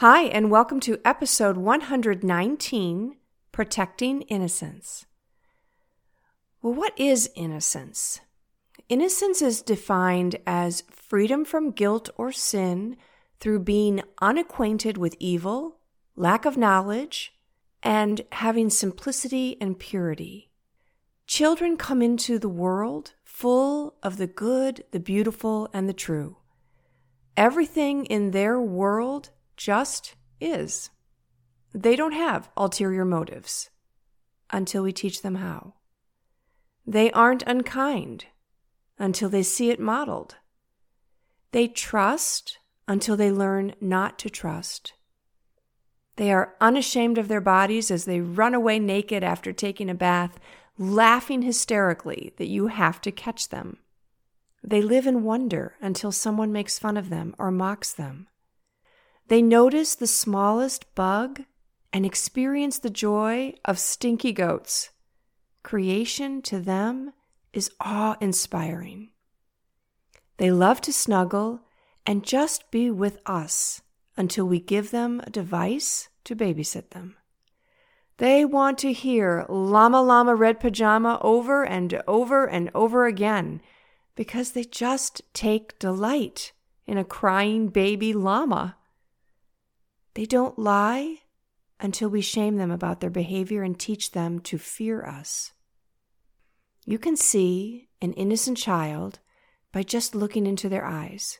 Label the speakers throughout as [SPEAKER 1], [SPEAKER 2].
[SPEAKER 1] Hi, and welcome to episode 119 Protecting Innocence. Well, what is innocence? Innocence is defined as freedom from guilt or sin through being unacquainted with evil, lack of knowledge, and having simplicity and purity. Children come into the world full of the good, the beautiful, and the true. Everything in their world just is. They don't have ulterior motives until we teach them how. They aren't unkind until they see it modeled. They trust until they learn not to trust. They are unashamed of their bodies as they run away naked after taking a bath, laughing hysterically that you have to catch them. They live in wonder until someone makes fun of them or mocks them. They notice the smallest bug and experience the joy of stinky goats. Creation to them is awe inspiring. They love to snuggle and just be with us until we give them a device to babysit them. They want to hear Llama Llama Red Pajama over and over and over again because they just take delight in a crying baby llama. They don't lie until we shame them about their behavior and teach them to fear us. You can see an innocent child by just looking into their eyes.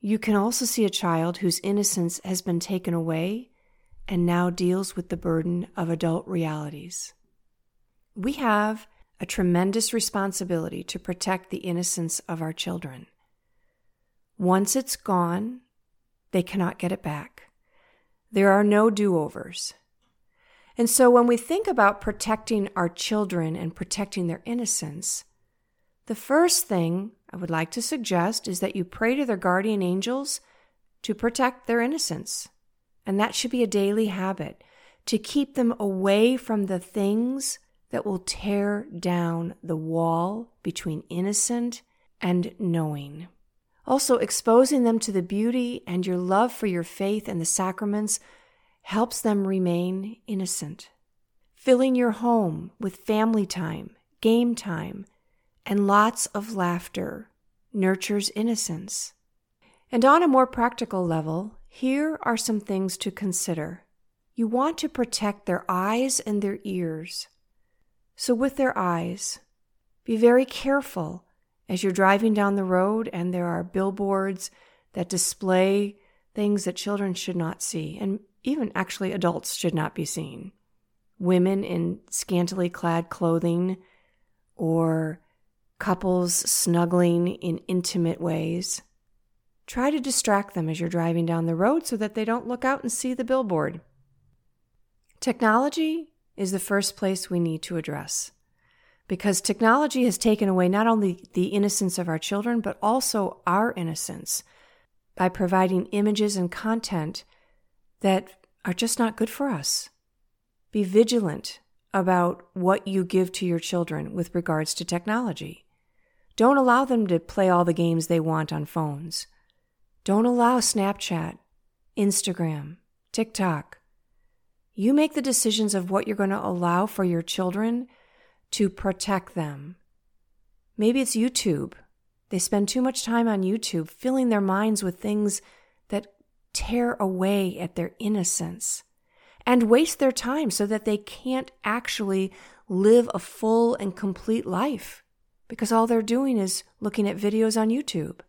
[SPEAKER 1] You can also see a child whose innocence has been taken away and now deals with the burden of adult realities. We have a tremendous responsibility to protect the innocence of our children. Once it's gone, they cannot get it back. There are no do overs. And so when we think about protecting our children and protecting their innocence, the first thing I would like to suggest is that you pray to their guardian angels to protect their innocence. And that should be a daily habit to keep them away from the things that will tear down the wall between innocent and knowing. Also, exposing them to the beauty and your love for your faith and the sacraments helps them remain innocent. Filling your home with family time, game time, and lots of laughter nurtures innocence. And on a more practical level, here are some things to consider. You want to protect their eyes and their ears. So, with their eyes, be very careful as you're driving down the road and there are billboards that display things that children should not see, and even actually adults should not be seen. Women in scantily clad clothing or couples snuggling in intimate ways. Try to distract them as you're driving down the road so that they don't look out and see the billboard. Technology is the first place we need to address because technology has taken away not only the innocence of our children, but also our innocence by providing images and content that are just not good for us. Be vigilant about what you give to your children with regards to technology. Don't allow them to play all the games they want on phones. Don't allow Snapchat, Instagram, TikTok. You make the decisions of what you're going to allow for your children to protect them. Maybe it's YouTube. They spend too much time on YouTube filling their minds with things that tear away at their innocence and waste their time so that they can't actually live a full and complete life because all they're doing is looking at videos on YouTube.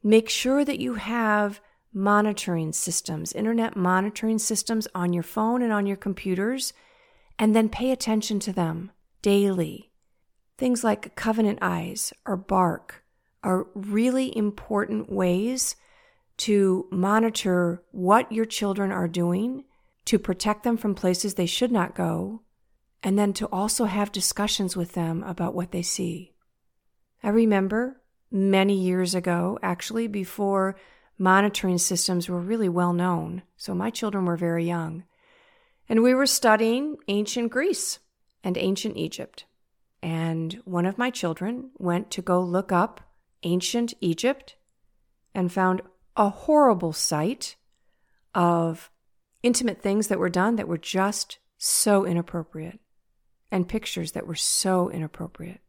[SPEAKER 1] Make sure that you have monitoring systems, internet monitoring systems on your phone and on your computers and then pay attention to them daily. Things like covenant eyes or bark are really important ways to monitor what your children are doing, to protect them from places they should not go, and then to also have discussions with them about what they see. I remember many years ago, actually, before monitoring systems were really well known. So my children were very young. And we were studying ancient Greece and ancient Egypt. And one of my children went to go look up ancient Egypt and found a horrible sight of intimate things that were done that were just so inappropriate and pictures that were so inappropriate.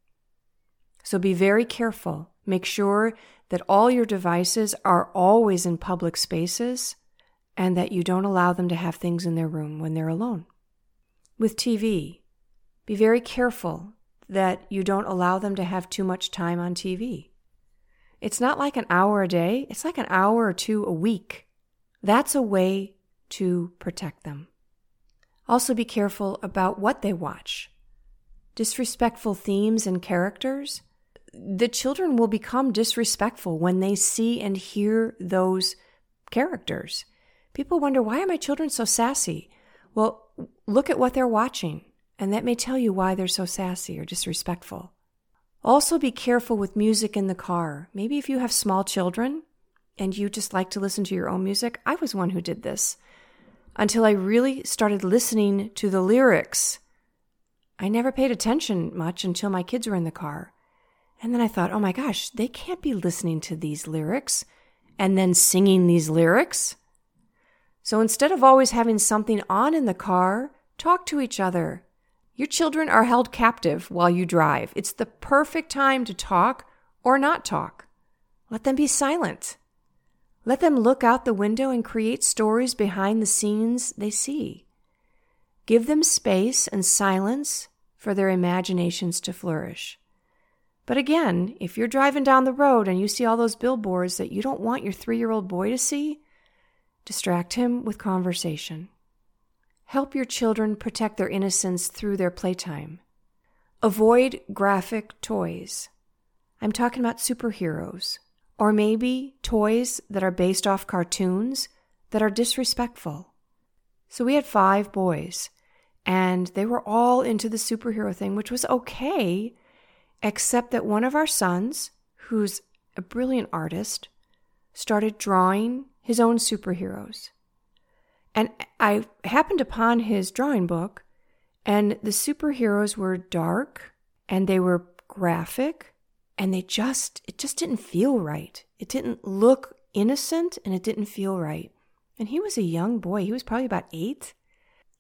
[SPEAKER 1] So be very careful. Make sure that all your devices are always in public spaces and that you don't allow them to have things in their room when they're alone. With TV, be very careful that you don't allow them to have too much time on TV. It's not like an hour a day, it's like an hour or two a week. That's a way to protect them. Also, be careful about what they watch. Disrespectful themes and characters. The children will become disrespectful when they see and hear those characters. People wonder, why are my children so sassy? Well, look at what they're watching, and that may tell you why they're so sassy or disrespectful. Also, be careful with music in the car. Maybe if you have small children and you just like to listen to your own music, I was one who did this until I really started listening to the lyrics. I never paid attention much until my kids were in the car. And then I thought, oh my gosh, they can't be listening to these lyrics and then singing these lyrics. So instead of always having something on in the car, talk to each other. Your children are held captive while you drive. It's the perfect time to talk or not talk. Let them be silent. Let them look out the window and create stories behind the scenes they see. Give them space and silence for their imaginations to flourish. But again, if you're driving down the road and you see all those billboards that you don't want your three year old boy to see, Distract him with conversation. Help your children protect their innocence through their playtime. Avoid graphic toys. I'm talking about superheroes, or maybe toys that are based off cartoons that are disrespectful. So we had five boys, and they were all into the superhero thing, which was okay, except that one of our sons, who's a brilliant artist, started drawing his own superheroes. And I happened upon his drawing book, and the superheroes were dark and they were graphic and they just it just didn't feel right. It didn't look innocent and it didn't feel right. And he was a young boy. He was probably about 8.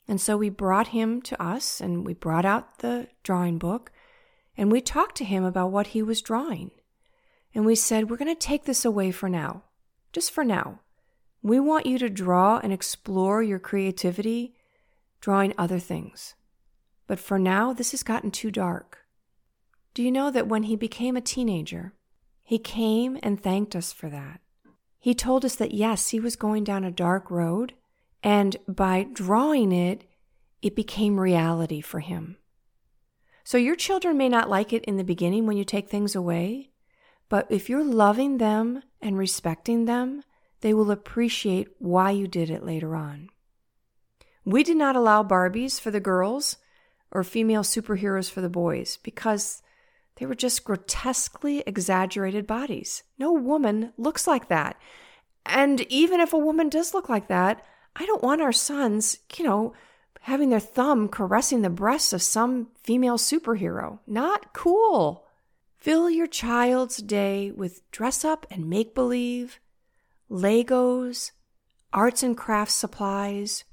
[SPEAKER 1] And so we brought him to us and we brought out the drawing book and we talked to him about what he was drawing. And we said, We're going to take this away for now, just for now. We want you to draw and explore your creativity drawing other things. But for now, this has gotten too dark. Do you know that when he became a teenager, he came and thanked us for that? He told us that yes, he was going down a dark road, and by drawing it, it became reality for him. So your children may not like it in the beginning when you take things away, but if you're loving them and respecting them, they will appreciate why you did it later on. We did not allow Barbies for the girls or female superheroes for the boys because they were just grotesquely exaggerated bodies. No woman looks like that. And even if a woman does look like that, I don't want our sons, you know, having their thumb caressing the breasts of some female superhero. Not cool. Fill your child's day with dress up and make believe, Legos, arts and crafts supplies,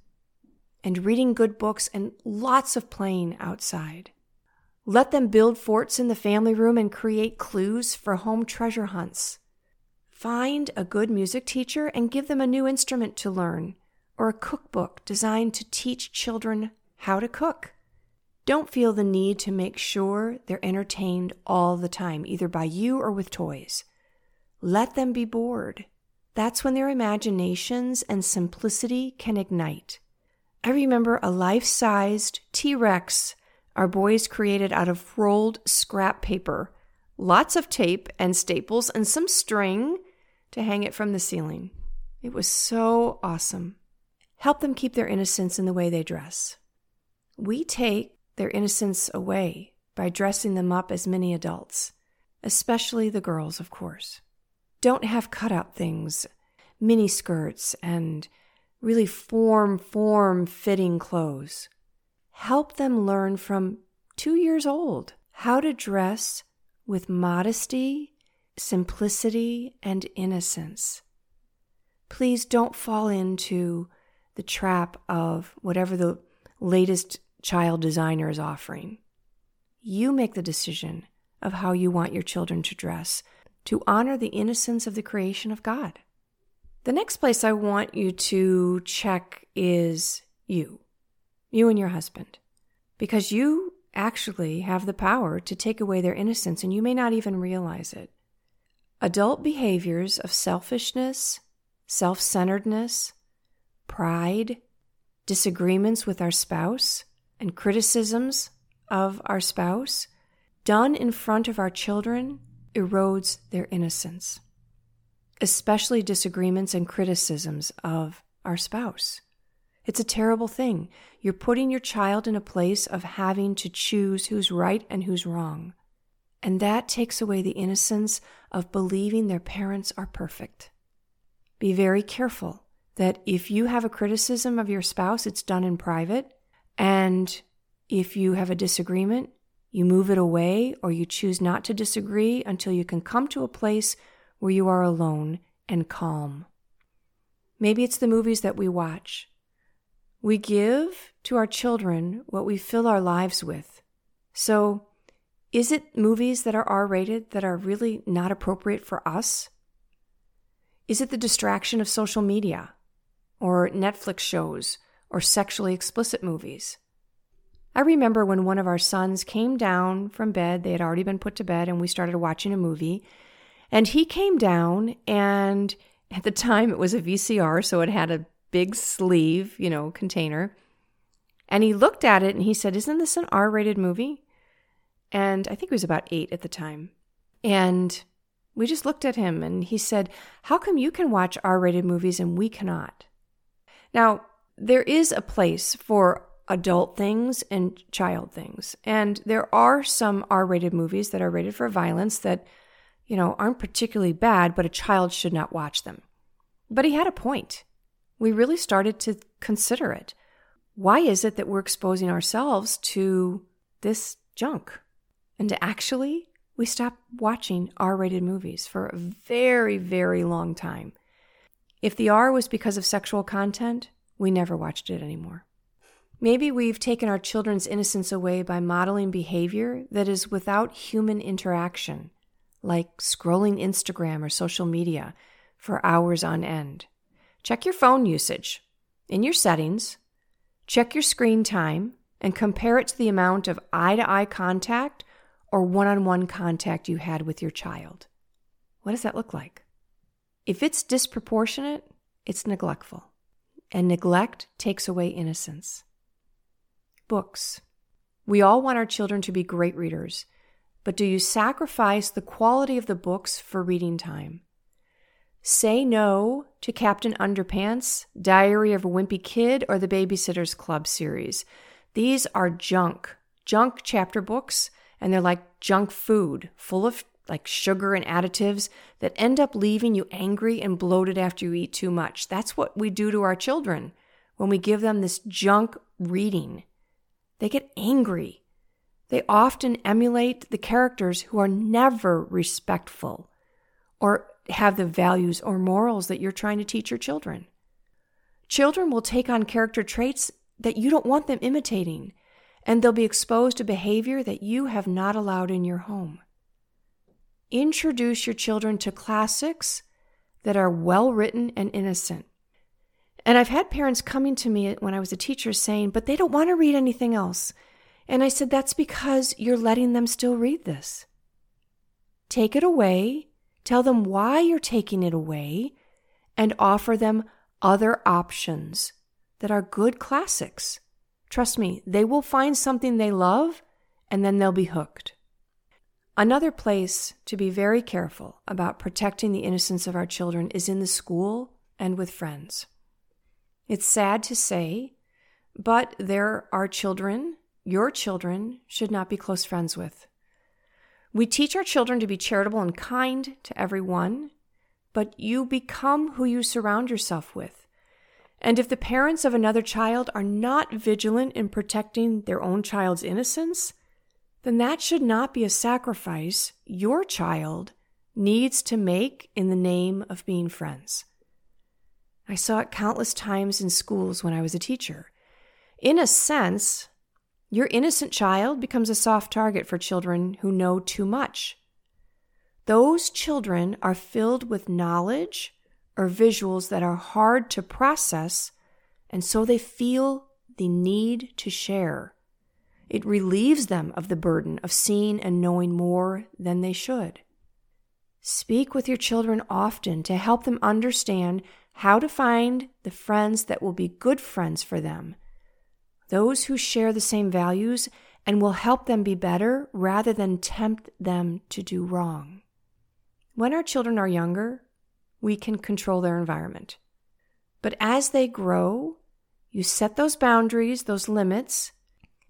[SPEAKER 1] and reading good books and lots of playing outside. Let them build forts in the family room and create clues for home treasure hunts. Find a good music teacher and give them a new instrument to learn or a cookbook designed to teach children how to cook. Don't feel the need to make sure they're entertained all the time, either by you or with toys. Let them be bored. That's when their imaginations and simplicity can ignite. I remember a life sized T Rex our boys created out of rolled scrap paper, lots of tape and staples, and some string to hang it from the ceiling. It was so awesome. Help them keep their innocence in the way they dress. We take their innocence away by dressing them up as mini adults, especially the girls, of course. Don't have cutout things, mini skirts, and really form, form fitting clothes. Help them learn from two years old how to dress with modesty, simplicity, and innocence. Please don't fall into the trap of whatever the latest child designer is offering. You make the decision of how you want your children to dress to honor the innocence of the creation of God. The next place I want you to check is you, you and your husband, because you actually have the power to take away their innocence and you may not even realize it. Adult behaviors of selfishness, self centeredness, pride, disagreements with our spouse, and criticisms of our spouse done in front of our children erodes their innocence, especially disagreements and criticisms of our spouse. It's a terrible thing. You're putting your child in a place of having to choose who's right and who's wrong. And that takes away the innocence of believing their parents are perfect. Be very careful that if you have a criticism of your spouse, it's done in private. And if you have a disagreement, you move it away or you choose not to disagree until you can come to a place where you are alone and calm. Maybe it's the movies that we watch. We give to our children what we fill our lives with. So, is it movies that are R rated that are really not appropriate for us? Is it the distraction of social media or Netflix shows or sexually explicit movies? I remember when one of our sons came down from bed, they had already been put to bed, and we started watching a movie. And he came down, and at the time it was a VCR, so it had a big sleeve, you know, container. And he looked at it and he said, Isn't this an R rated movie? And I think he was about eight at the time. And we just looked at him and he said, How come you can watch R rated movies and we cannot? Now, there is a place for adult things and child things. And there are some R rated movies that are rated for violence that, you know, aren't particularly bad, but a child should not watch them. But he had a point. We really started to consider it. Why is it that we're exposing ourselves to this junk? And actually, we stopped watching R rated movies for a very, very long time. If the R was because of sexual content, we never watched it anymore. Maybe we've taken our children's innocence away by modeling behavior that is without human interaction, like scrolling Instagram or social media for hours on end. Check your phone usage. In your settings, check your screen time and compare it to the amount of eye to eye contact or one on one contact you had with your child. What does that look like? If it's disproportionate, it's neglectful. And neglect takes away innocence. Books. We all want our children to be great readers, but do you sacrifice the quality of the books for reading time? Say no to Captain Underpants, Diary of a Wimpy Kid, or the Babysitter's Club series. These are junk, junk chapter books, and they're like junk food, full of like sugar and additives that end up leaving you angry and bloated after you eat too much. That's what we do to our children when we give them this junk reading. They get angry. They often emulate the characters who are never respectful or have the values or morals that you're trying to teach your children. Children will take on character traits that you don't want them imitating, and they'll be exposed to behavior that you have not allowed in your home. Introduce your children to classics that are well written and innocent. And I've had parents coming to me when I was a teacher saying, but they don't want to read anything else. And I said, that's because you're letting them still read this. Take it away, tell them why you're taking it away, and offer them other options that are good classics. Trust me, they will find something they love and then they'll be hooked. Another place to be very careful about protecting the innocence of our children is in the school and with friends. It's sad to say, but there are children your children should not be close friends with. We teach our children to be charitable and kind to everyone, but you become who you surround yourself with. And if the parents of another child are not vigilant in protecting their own child's innocence, then that should not be a sacrifice your child needs to make in the name of being friends. I saw it countless times in schools when I was a teacher. In a sense, your innocent child becomes a soft target for children who know too much. Those children are filled with knowledge or visuals that are hard to process, and so they feel the need to share. It relieves them of the burden of seeing and knowing more than they should. Speak with your children often to help them understand how to find the friends that will be good friends for them those who share the same values and will help them be better rather than tempt them to do wrong. When our children are younger, we can control their environment. But as they grow, you set those boundaries, those limits,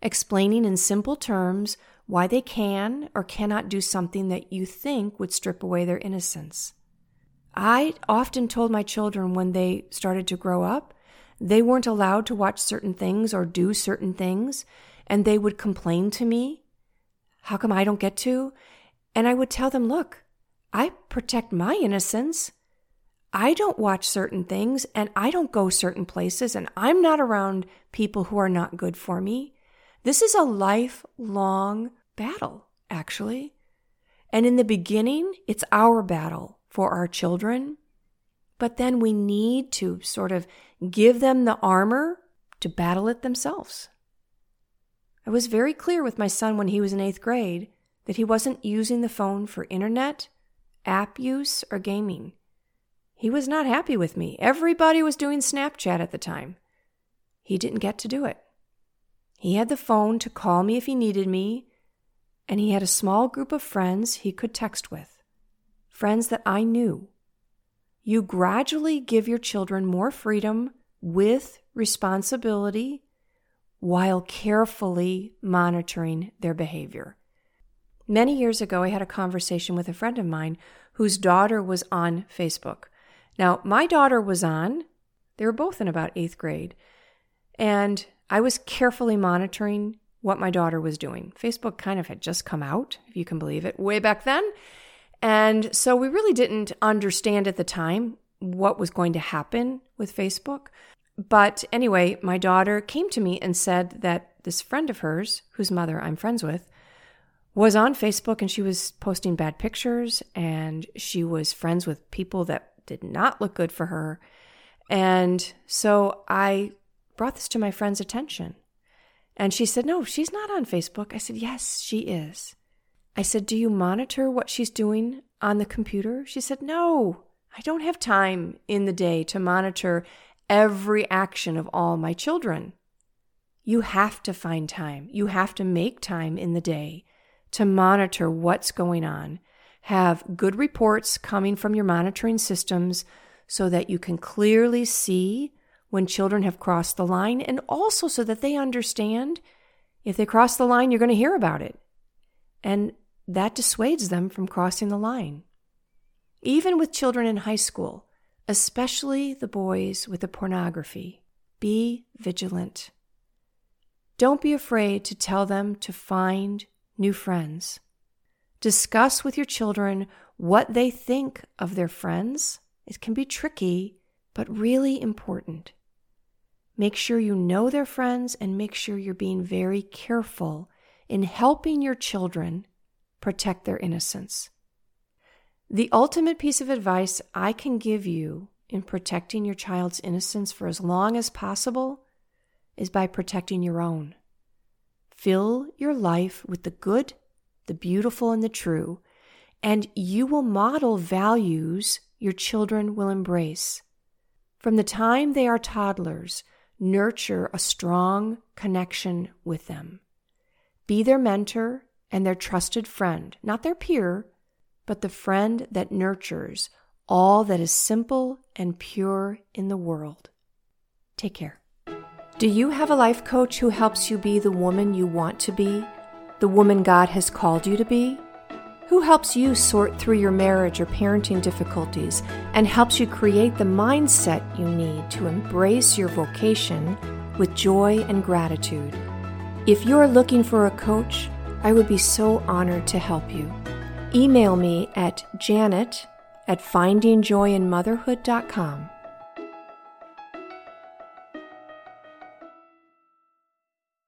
[SPEAKER 1] explaining in simple terms why they can or cannot do something that you think would strip away their innocence. I often told my children when they started to grow up they weren't allowed to watch certain things or do certain things, and they would complain to me. How come I don't get to? And I would tell them, look, I protect my innocence. I don't watch certain things and I don't go certain places and I'm not around people who are not good for me. This is a lifelong battle, actually. And in the beginning, it's our battle for our children. But then we need to sort of give them the armor to battle it themselves. I was very clear with my son when he was in eighth grade that he wasn't using the phone for internet, app use, or gaming. He was not happy with me. Everybody was doing Snapchat at the time. He didn't get to do it. He had the phone to call me if he needed me, and he had a small group of friends he could text with, friends that I knew you gradually give your children more freedom with responsibility while carefully monitoring their behavior. Many years ago, I had a conversation with a friend of mine whose daughter was on Facebook. Now, my daughter was on, they were both in about eighth grade, and I was carefully monitoring what my daughter was doing. Facebook kind of had just come out, if you can believe it, way back then. And so we really didn't understand at the time what was going to happen with Facebook. But anyway, my daughter came to me and said that this friend of hers, whose mother I'm friends with, was on Facebook and she was posting bad pictures and she was friends with people that did not look good for her. And so I brought this to my friend's attention. And she said, No, she's not on Facebook. I said, Yes, she is. I said, Do you monitor what she's doing on the computer? She said, No, I don't have time in the day to monitor every action of all my children. You have to find time. You have to make time in the day to monitor what's going on. Have good reports coming from your monitoring systems so that you can clearly see when children have crossed the line and also so that they understand if they cross the line, you're going to hear about it. And that dissuades them from crossing the line. Even with children in high school, especially the boys with the pornography, be vigilant. Don't be afraid to tell them to find new friends. Discuss with your children what they think of their friends. It can be tricky, but really important. Make sure you know their friends and make sure you're being very careful in helping your children protect their innocence. The ultimate piece of advice I can give you in protecting your child's innocence for as long as possible is by protecting your own. Fill your life with the good, the beautiful, and the true, and you will model values your children will embrace. From the time they are toddlers, nurture a strong connection with them. Be their mentor and their trusted friend, not their peer, but the friend that nurtures all that is simple and pure in the world. Take care. Do you have a life coach who helps you be the woman you want to be, the woman God has called you to be? Who helps you sort through your marriage or parenting difficulties and helps you create the mindset you need to embrace your vocation with joy and gratitude? If you're looking for a coach, I would be so honored to help you. Email me at janet at findingjoyinmotherhood.com